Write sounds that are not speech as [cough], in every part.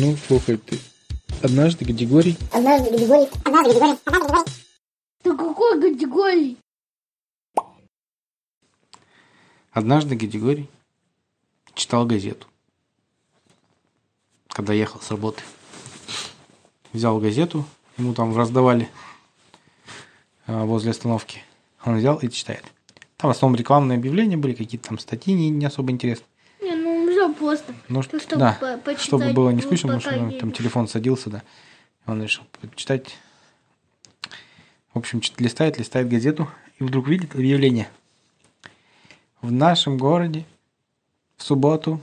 Ну, слухай ты. Однажды Гадигорий... Однажды Гадигорий... Однажды Гадигорий... Однажды Гадигорий... Да какой категории? Однажды Гадигорий читал газету, когда ехал с работы. Взял газету, ему там раздавали а, возле остановки. Он взял и читает. Там в основном рекламные объявления были, какие-то там статьи не, не особо интересные. Ну. Ну, чтобы да, по- почитать, чтобы было не скучно, потому что ну, там телефон садился, да. Он решил почитать. В общем, листает, листает газету, и вдруг видит объявление. В нашем городе в субботу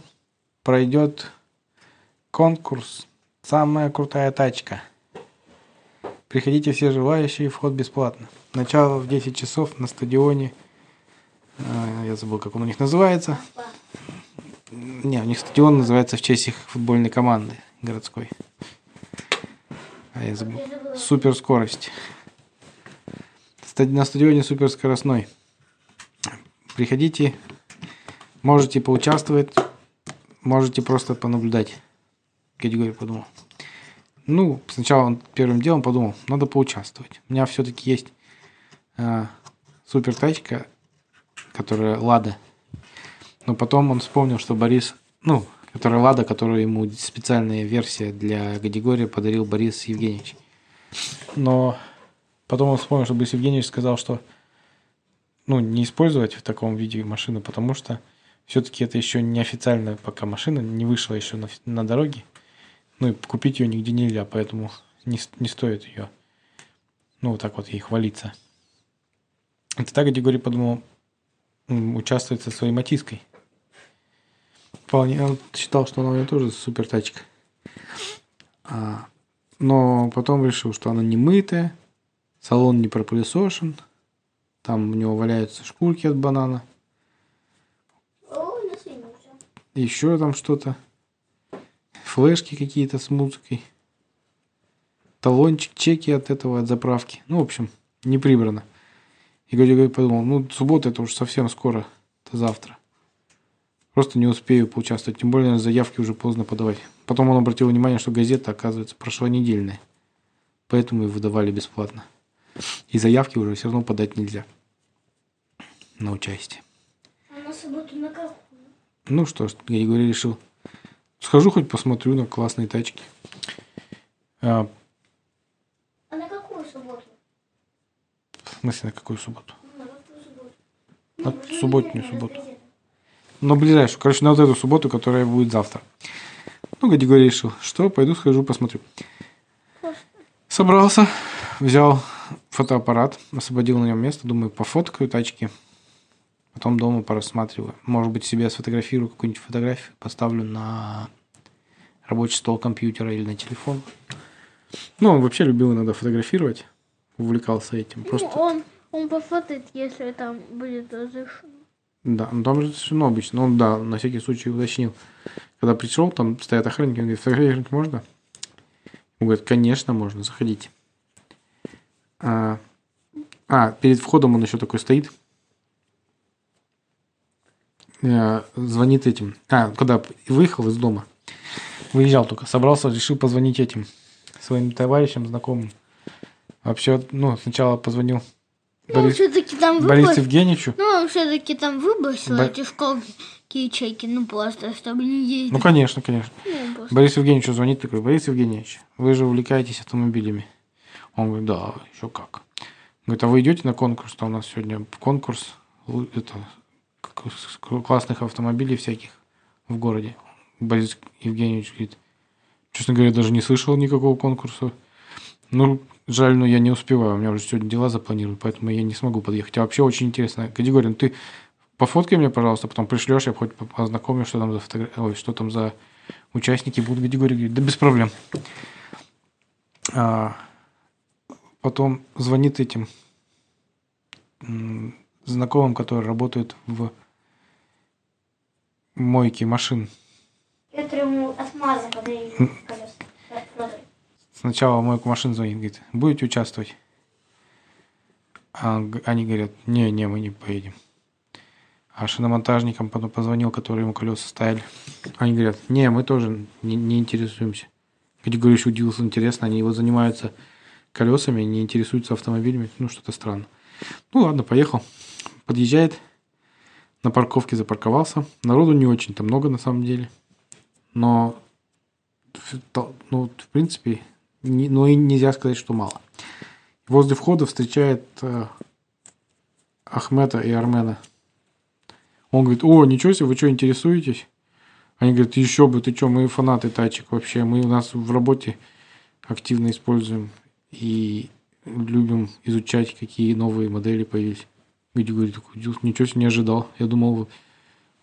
пройдет конкурс «Самая крутая тачка». Приходите все желающие, вход бесплатно. Начало в 10 часов на стадионе. э, Я забыл, как он у них называется. Не, у них стадион называется в честь их футбольной команды городской. А я забыл. Суперскорость. На стадионе суперскоростной. Приходите, можете поучаствовать, можете просто понаблюдать. Категория подумал. Ну, сначала он первым делом подумал, надо поучаствовать. У меня все-таки есть а, супер тачка, которая Лада. Но потом он вспомнил, что Борис, ну, которая Лада, которую ему специальная версия для Гадигория подарил Борис Евгеньевич. Но потом он вспомнил, что Борис Евгеньевич сказал, что ну, не использовать в таком виде машину, потому что все-таки это еще не официальная пока машина, не вышла еще на, на дороге. Ну и купить ее нигде нельзя, поэтому не, не стоит ее, ну, вот так вот ей хвалиться. Это так Григорий подумал м, участвовать со своей матиской. Вполне, он считал, что она у него тоже супер тачка. А, но потом решил, что она не мытая, салон не пропылесошен, там у него валяются шкурки от банана, еще там что-то, флешки какие-то с музыкой, талончик, чеки от этого, от заправки. Ну, в общем, не прибрано. И Григорий подумал, ну, суббота это уже совсем скоро, это завтра. Просто не успею поучаствовать, тем более заявки уже поздно подавать. Потом он обратил внимание, что газета, оказывается, прошлонедельная. Поэтому и выдавали бесплатно. И заявки уже все равно подать нельзя на участие. А на субботу на какую? Ну что ж, Григорий решил. Схожу хоть посмотрю на классные тачки. А, А на какую субботу? в смысле, на какую субботу? Ну, на какую субботу? На Ну, уже субботнюю неделя, субботу. газета. На ближайшую. Короче, на вот эту субботу, которая будет завтра. Ну, Григорий решил, что пойду схожу посмотрю. Собрался, взял фотоаппарат, освободил на нем место, думаю, пофоткаю тачки. Потом дома порассматриваю. Может быть, себе сфотографирую какую-нибудь фотографию, поставлю на рабочий стол компьютера или на телефон. Ну, он вообще любил иногда фотографировать, увлекался этим. Ну, Просто, он, он пофотает, если там будет разрешено. Да, ну там же разрешено обычно. Он, да, на всякий случай уточнил. Когда пришел, там стоят охранники, он говорит, фотографировать можно? Он говорит, конечно, можно, заходите. А, а, перед входом он еще такой стоит. Э, Звонит этим. А, когда выехал из дома. Выезжал только, собрался, решил позвонить этим своим товарищам, знакомым. Вообще, ну, сначала позвонил Ну, Борис, все-таки там Борису выбросил. Евгеньевичу. Ну, он все-таки там выбросил Бо- эти школки ячейки, ну просто, чтобы не ездить. Ну, конечно, конечно. Ну, просто. Борис Евгеньевич звонит такой, Борис Евгеньевич, вы же увлекаетесь автомобилями. Он говорит, да, еще как. Говорит, а вы идете на конкурс? Там у нас сегодня конкурс это, классных автомобилей всяких в городе. Борис Евгеньевич говорит, честно говоря, даже не слышал никакого конкурса. Ну, жаль, но я не успеваю, у меня уже сегодня дела запланированы, поэтому я не смогу подъехать. А вообще очень интересно. Категория, ну ты пофоткай мне, пожалуйста, потом пришлешь, я хоть по- познакомлю, что там за фотогра... Ой, что там за участники будут категории. Говорит, да без проблем. А, потом звонит этим знакомым, которые работают в мойке машин. Это ему от Маза. Сначала мойку машин звонит, говорит, будете участвовать? А они говорят, не, не, мы не поедем. А шиномонтажникам потом позвонил, которые ему колеса ставили. Они говорят, не, мы тоже не, не интересуемся. Категория удивился, интересно, они вот занимаются колесами, не интересуются автомобилями. Ну, что-то странно. Ну, ладно, поехал. Подъезжает, на парковке запарковался. Народу не очень-то много на самом деле. Но, ну, в принципе, ну и нельзя сказать, что мало. Возле входа встречает э, Ахмета и Армена. Он говорит, о, ничего себе, вы что, интересуетесь? Они говорят, еще бы, ты что, мы фанаты тачек вообще. Мы у нас в работе активно используем и любим изучать, какие новые модели появились. Люди «Дюс, ничего себе не ожидал. Я думал,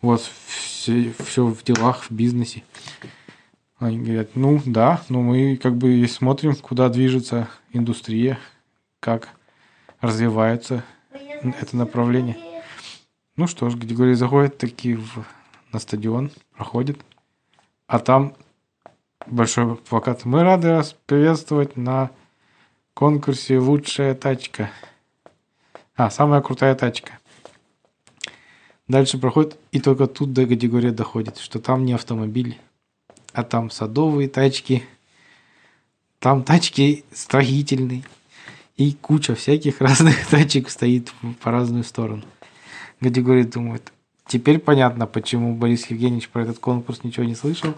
у вас все, все в делах, в бизнесе. Они говорят, ну да, но мы как бы и смотрим, куда движется индустрия, как развивается это направление. Ну что ж, Григорий заходит таки в, на стадион, проходит, а там большой плакат. Мы рады вас приветствовать на конкурсе «Лучшая тачка». А, самая крутая тачка. Дальше проходит, и только тут до категории доходит, что там не автомобили, а там садовые тачки, там тачки строительные, и куча всяких [laughs] разных тачек стоит по разную сторону. Категория думает, теперь понятно, почему Борис Евгеньевич про этот конкурс ничего не слышал.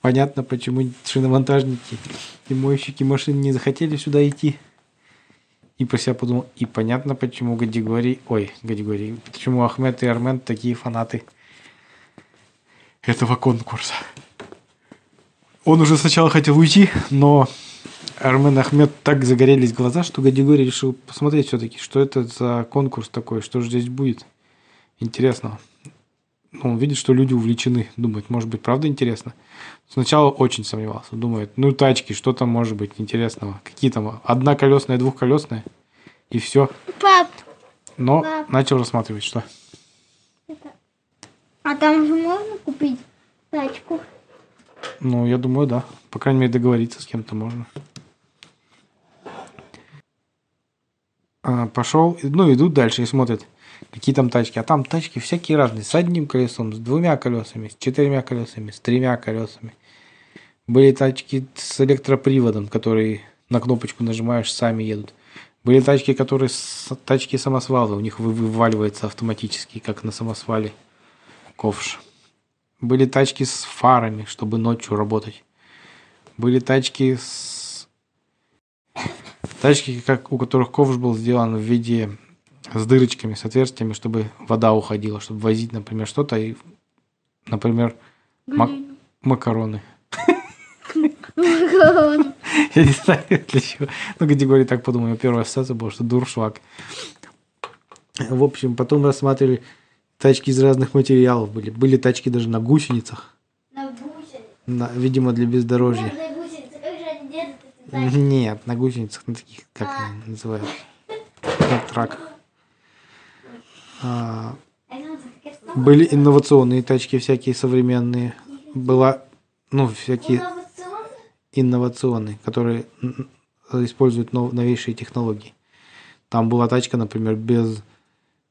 Понятно, почему шиномонтажники и мойщики машин не захотели сюда идти. И про себя подумал, и понятно, почему Гадигорий, ой, Гадигорий, почему Ахмед и Армен такие фанаты этого конкурса. Он уже сначала хотел уйти, но Армен Ахмед так загорелись глаза, что Гадигорий решил посмотреть все-таки, что это за конкурс такой, что же здесь будет интересного. Ну, он видит, что люди увлечены, думает, может быть, правда интересно. Сначала очень сомневался, думает, ну, тачки, что там может быть интересного? Какие там, одноколесная, двухколесная, и все. Пап, Но Пап. начал рассматривать, что. а там же можно купить тачку? Ну, я думаю, да. По крайней мере, договориться с кем-то можно. А, пошел, ну, идут дальше и смотрят, какие там тачки. А там тачки всякие разные. С одним колесом, с двумя колесами, с четырьмя колесами, с тремя колесами. Были тачки с электроприводом, которые на кнопочку нажимаешь, сами едут. Были тачки, которые с, тачки самосвалы, у них вы- вываливается автоматически, как на самосвале ковш. Были тачки с фарами, чтобы ночью работать. Были тачки с... [laughs] Тачки, как, у которых ковш был сделан в виде с дырочками, с отверстиями, чтобы вода уходила, чтобы возить, например, что-то и, например, мак- макароны. [laughs] Я не знаю, для чего. Ну, категория так подумал. Первая ассоциация была, что дуршлаг. В общем, потом рассматривали тачки из разных материалов были. Были тачки даже на гусеницах. На гусенице. На, видимо, для бездорожья. На гусенице. Как же они держат эти? Нет, на гусеницах, на таких, как они называют, на траках. А, А это? были инновационные тачки всякие современные. Была, ну, всякие инновационные, которые используют нов- новейшие технологии. Там была тачка, например, без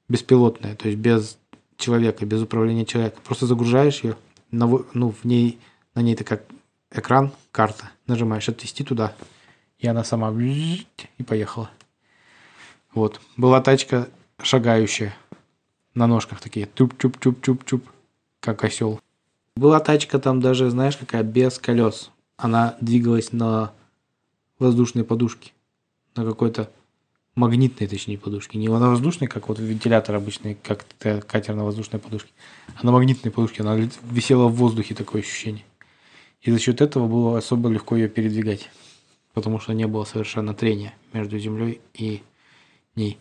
беспилотная, то есть без человека, без управления человека. Просто загружаешь ее, ну, в ней, на ней это как экран, карта, нажимаешь отвести туда, и она сама и поехала. Вот. Была тачка шагающая, на ножках такие, туп-чуп-чуп-чуп-чуп, как осел. Была тачка там даже, знаешь, какая, без колес. Она двигалась на воздушной подушке. На какой-то магнитной, точнее, подушке. Не на воздушной, как вот вентилятор обычный, как катер на воздушной подушке. А на магнитной подушке. Она висела в воздухе, такое ощущение. И за счет этого было особо легко ее передвигать. Потому что не было совершенно трения между землей и ней.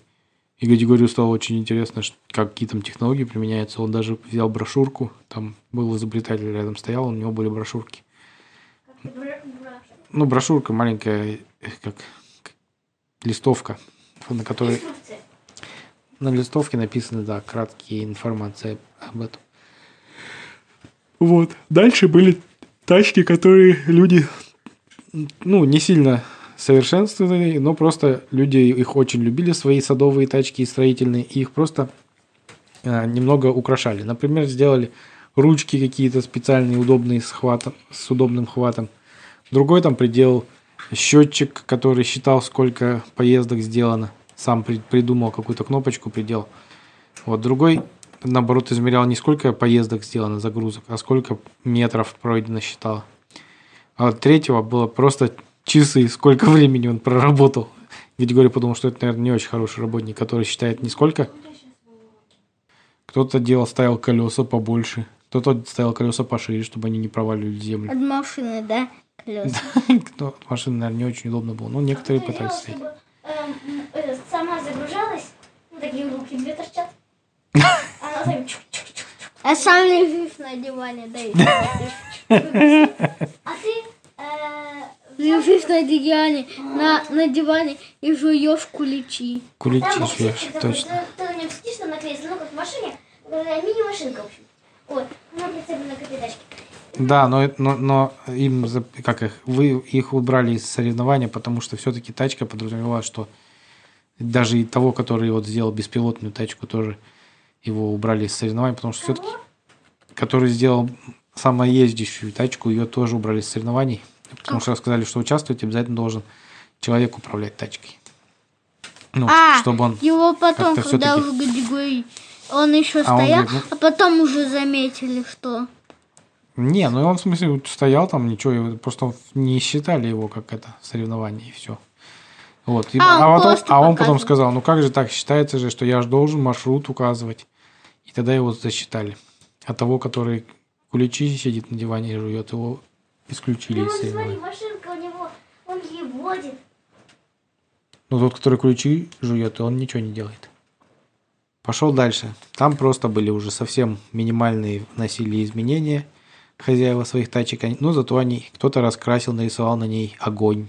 И Гадигорию стало очень интересно, какие там технологии применяются. Он даже взял брошюрку, там был изобретатель рядом стоял, у него были брошюрки. Бра- Ну, брошюрка маленькая, э, как листовка, на которой на листовке написаны, да, краткие информации об этом. Вот. Дальше были тачки, которые люди, ну, не сильно совершенствованные, но просто люди их очень любили, свои садовые тачки и строительные, и их просто э, немного украшали. Например, сделали ручки какие-то специальные, удобные с хватом, с удобным хватом. Другой там приделал счетчик, который считал, сколько поездок сделано. Сам при- придумал какую-то кнопочку, приделал. Вот другой, наоборот, измерял не сколько поездок сделано, загрузок, а сколько метров пройдено считал. А от третьего было просто часы, сколько времени он проработал. Григорий подумал, что это, наверное, не очень хороший работник, который считает не сколько. Кто-то делал, ставил колеса побольше, кто-то ставил колеса пошире, чтобы они не проваливали в землю. От машины, да? Колеса. [laughs] Кто машина, наверное, не очень удобно было. Но некоторые Кто-то пытались делал, стоять. чтобы, эм, это, сама загружалась, ну, такие руки две торчат. [laughs] Она так чук-чук-чук. А сам лежишь на диване, да и А ты э, Лежишь на диване, на, на диване и жуешь куличи. Куличи там такой, точно. Ты, ты на нем сидишь там на кресле, ну как в машине, такая мини-машинка, в общем. Вот, она прицеплена к этой тачке. Да, но, но, но им, как их, вы их убрали из соревнования, потому что все-таки тачка подразумевала, что даже и того, который вот сделал беспилотную тачку, тоже его убрали из соревнований, потому что все-таки, который сделал самоездящую тачку, ее тоже убрали из соревнований, потому что сказали, что участвовать обязательно должен человек управлять тачкой. Ну, А, чтобы он... его потом, когда уже Гадигорий, он еще А он стоял, говорит, а потом уже заметили, что... Не, ну он в смысле вот стоял там, ничего, его- просто не считали его как это соревнование и все. Вот. И- А, он потом, просто а он потом сказал, ну как же так, считается же, что я же должен маршрут указывать. И тогда его засчитали. А того, который куличи сидит на диване и жует, его исключили Ну смотри, машинка у него, он ей водит. Ну тот, который ключи жует, он ничего не делает. Пошел дальше. Там просто были уже совсем минимальные вносили изменения хозяева своих тачек. Они- Ну, зато они кто-то раскрасил, нарисовал на ней огонь.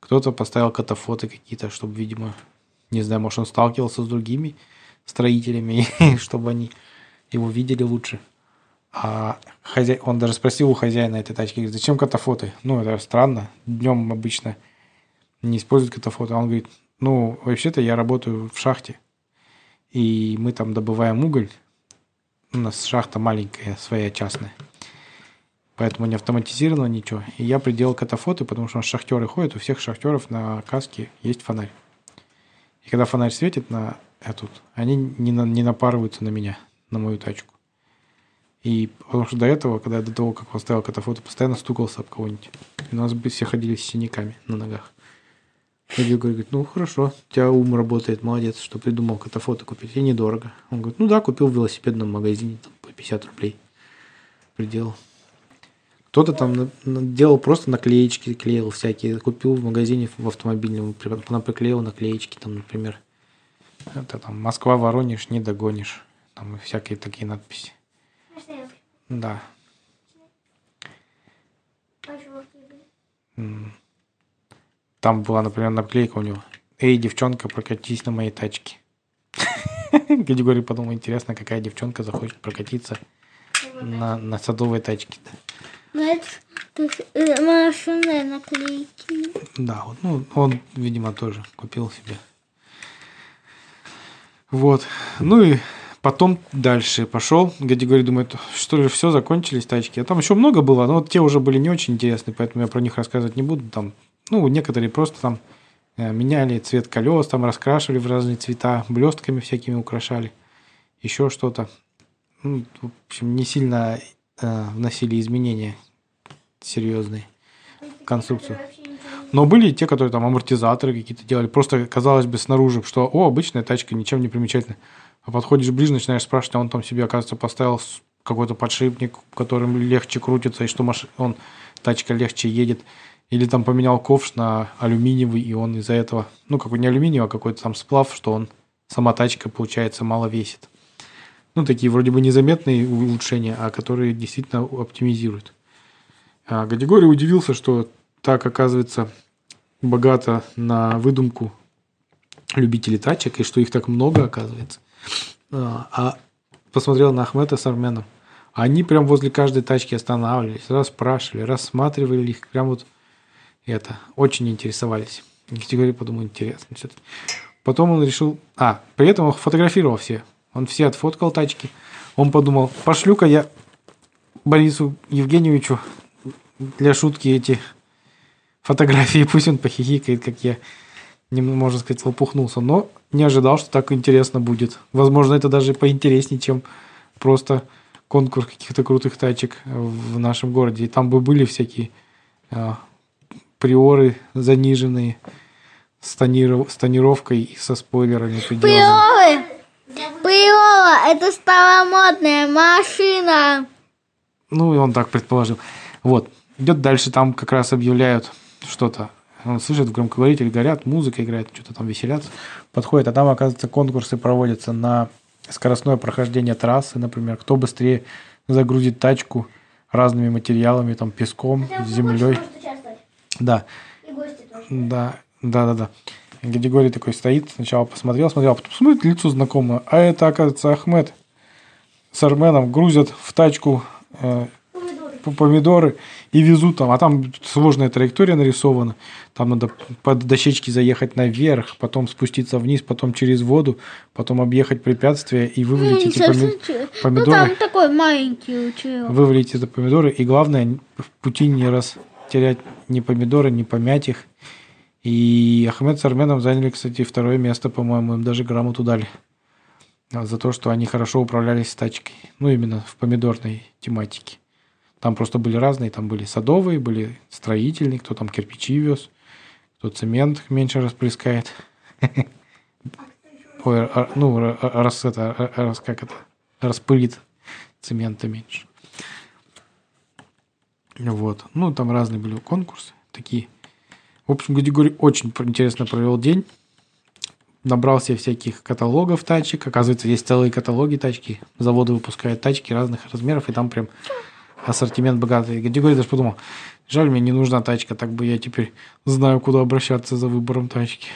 Кто-то поставил катафоты какие-то, чтобы, видимо, не знаю, может, он сталкивался с другими строителями, [laughs] чтобы они его видели лучше. А хозяй... он даже спросил у хозяина этой тачки, говорит, зачем катафоты? Ну, это странно. Днем обычно не используют катафоты. Он говорит, ну, вообще-то я работаю в шахте, и мы там добываем уголь. У нас шахта маленькая, своя частная. Поэтому не автоматизировано ничего. И я приделал катафоты, потому что шахтеры ходят, у всех шахтеров на каске есть фонарь. И когда фонарь светит на эту, они не, на- не напарываются на меня, на мою тачку. И потому что до этого, когда я до того, как поставил катафоты, постоянно стукался об кого-нибудь. И у нас бы все ходили с синяками на ногах. Григорий говорит, ну хорошо, у тебя ум работает, молодец, что придумал катафоты купить, и недорого. Он говорит, ну да, купил в велосипедном магазине там, по 50 рублей. Приделал. Кто-то там делал просто наклеечки, клеил всякие. Купил в магазине в автомобильном, при- приклеил наклеечки, там, например. Это там Москва, Воронеж, не догонишь. Там и всякие такие надписи. Да. Там была, например, наклейка у него. Эй, девчонка, прокатись на моей тачке. [laughs] Категория подумал, интересно, какая девчонка захочет прокатиться на, на садовой тачке. Ну, это, наклейки. Да, вот, ну, он, видимо, тоже купил себе. Вот. Ну и потом дальше пошел. Гадигорий думает, что ли, все, закончились тачки. А там еще много было, но вот те уже были не очень интересны, поэтому я про них рассказывать не буду. Там, ну, некоторые просто там э, меняли цвет колес, там раскрашивали в разные цвета, блестками всякими украшали, еще что-то. Ну, в общем, не сильно э, вносили изменения серьезные в конструкцию. Ничего не Но были и те, которые там амортизаторы какие-то делали. Просто казалось бы снаружи, что о, обычная тачка, ничем не примечательная. А подходишь ближе, начинаешь спрашивать, а он там себе, оказывается, поставил какой-то подшипник, которым легче крутится, и что маш... он, тачка легче едет. Или там поменял ковш на алюминиевый, и он из-за этого, ну, какой не алюминиевый, а какой-то там сплав, что он, сама тачка, получается, мало весит. Ну, такие вроде бы незаметные улучшения, а которые действительно оптимизируют. А Гадигорий удивился, что так, оказывается, богато на выдумку любителей тачек, и что их так много, оказывается. А а посмотрел на Ахмета с Арменом. Они прям возле каждой тачки останавливались, расспрашивали, рассматривали их, прям вот это, очень интересовались. И Категория подумал, интересно все-таки. Потом он решил... А, при этом он фотографировал все. Он все отфоткал тачки. Он подумал, пошлю-ка я Борису Евгеньевичу для шутки эти фотографии, [laughs] пусть он похихикает, как я, можно сказать, лопухнулся. Но не ожидал, что так интересно будет. Возможно, это даже поинтереснее, чем просто конкурс каких-то крутых тачек в нашем городе. И там бы были всякие а, приоры заниженные с, тониров- с тонировкой и со спойлерами. приделанными. Приола! Это старомодная машина! Ну, и он так предположил. Вот. Идет дальше, там как раз объявляют что-то. Он слышит в громкоговоритель, горят, музыка играет, что-то там веселятся. Подходит, а там, оказывается, конкурсы проводятся на скоростное прохождение трассы, например. Кто быстрее загрузит тачку разными материалами, там, песком, бы землей. побольше может участвовать. Да, И гости тоже. да, да, да, да. Григорий такой стоит, сначала посмотрел, смотрел, а потом смотрит, лицо знакомое. А это, оказывается, Ахмед с Арменом грузят в тачку э, Помидоры. помидоры и везут там, а там сложная траектория нарисована, там надо под дощечки заехать наверх, потом спуститься вниз, потом через воду, потом объехать препятствия и вывалить Ну, эти поми- Ну, помидоры, там такой маленький учил. вывалить эти помидоры, и главное, в пути не растерять ни помидоры, не помять их. И Ахмед с Арменом заняли, кстати, второе место, по-моему, им даже грамоту дали а, за то, что они хорошо управлялись тачкой. Ну, именно в помидорной тематике. Там просто были разные, там были садовые, были строительные, кто там кирпичи вез, кто цемент меньше расплескает. [laughs] Ой, а- ну, ра- раз это, ра- раз, как это, распылит цемента меньше. Вот. Ну, там разные были конкурсы такие. В общем, Григорий очень интересно провел день. Набрал себе всяких каталогов тачек. Оказывается, есть целые каталоги тачки. Заводы выпускают тачки разных размеров, и там прям ассортимент богатый. Григорий даже подумал, жаль, мне не нужна тачка, так бы я теперь знаю, куда обращаться за выбором тачки.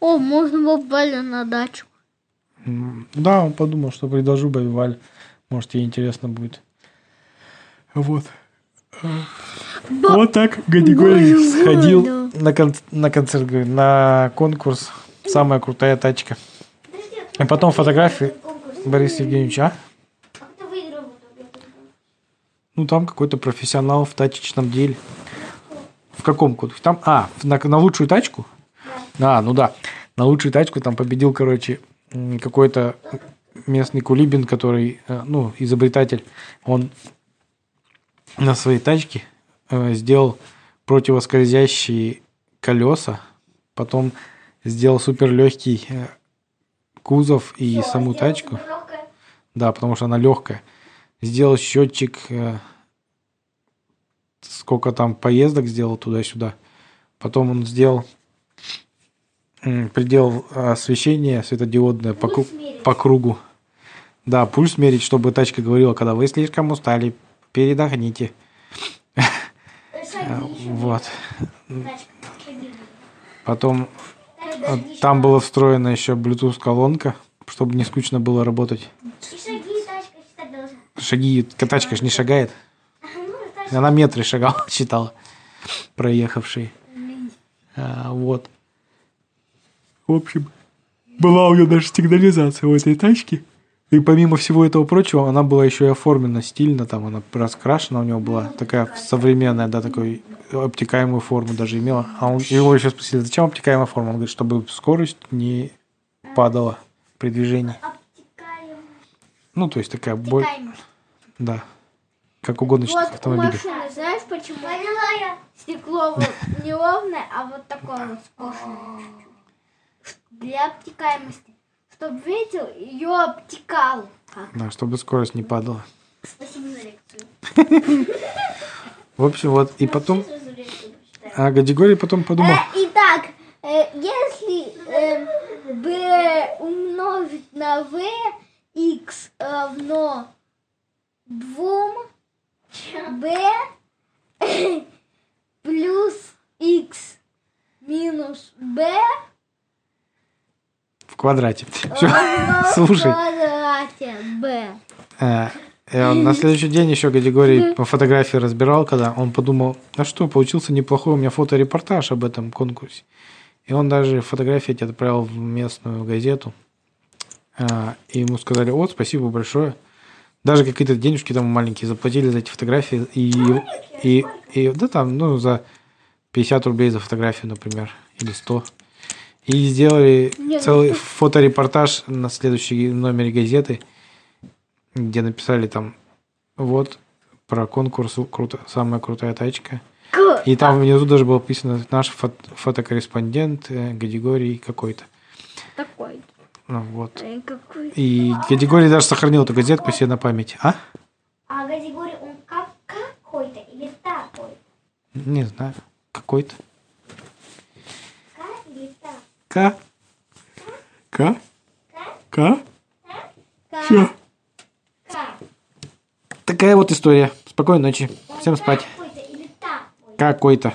О, можно было Валя на дачу. Да, он подумал, что предложу бы Валь. Может, ей интересно будет. Вот. Вот так Григорий Валя, сходил Валя. на, кон- на концерт, на конкурс «Самая крутая тачка». И потом фотографии? Бориса Евгеньевича. а? Ну, там какой-то профессионал в тачечном деле. В каком году? Там, а, на, на лучшую тачку? А, ну да. На лучшую тачку там победил, короче, какой-то местный кулибин, который, э, ну, изобретатель. Он на своей тачке э, сделал противоскользящие колеса, потом сделал супер легкий кузов и Всё, саму тачку. Да, потому что она легкая. Сделал счетчик, э, сколько там поездок сделал туда-сюда. Потом он сделал предел освещения светодиодное по, по кругу. Да, пульс мерить, чтобы тачка говорила, когда вы слишком устали, передохните. Э, Вот. Потом э, там была встроена еще Bluetooth-колонка, чтобы не скучно было работать. Шаги тачка считать должна. Шаги, тачка ж не шагает. Ну, тачка. Она метры шагала, [laughs] считала, проехавший. А, вот. В общем, была у нее даже сигнализация у этой тачки. И помимо всего этого прочего, она была еще и оформлена стильно, там она раскрашена у него была, такая современная, да, такой обтекаемую форму даже имела. А он, его еще спросили, зачем обтекаемая форма? Он говорит, чтобы скорость не падала при движении. Ну, то есть такая боль, да, как у гоночных Вот автомобилей. машины, знаешь почему? Поняла я. Стекло вот не ровное, а вот такое вот скошенное. Для обтекаемости. Чтоб ветер ее обтекал. Как? Да, чтобы скорость не падала. Спасибо за лекцию. В общем, вот, и потом... А Гадигорий потом подумал, Э, итак, э, если э, b умножить на v, x равно 2, b [laughs] плюс x минус b квадрате. [laughs] Все, равно [laughs] слушай. квадрате b. Э, на следующий день еще Гадигорий по фотографии разбирал, когда он подумал, а что, получился неплохой у меня фоторепортаж об этом конкурсе. И он даже фотографии эти отправил в местную газету. А, И ему сказали, вот, спасибо большое. Даже какие-то денежки там маленькие заплатили за эти фотографии. И, и, и да там, ну, за 50 рублей за фотографию, например, или 100. И сделали Не, ну целый фоторепортаж на следующий номере газеты, где написали там, вот, про конкурс круто, самая крутая тачка. И там внизу даже было написано наш фот- фотокорреспондент э, Гадигорий какой-то. Такой. Ну, вот. Ай, Какой. И Гадигорий даже сохранил эту газетку себе на память. А? А Гадигорий, он как какой-то или такой? Не знаю. Какой-то. К. К. К. Ка. Такая вот история. Спокойной ночи. Всем спать. Какой-то.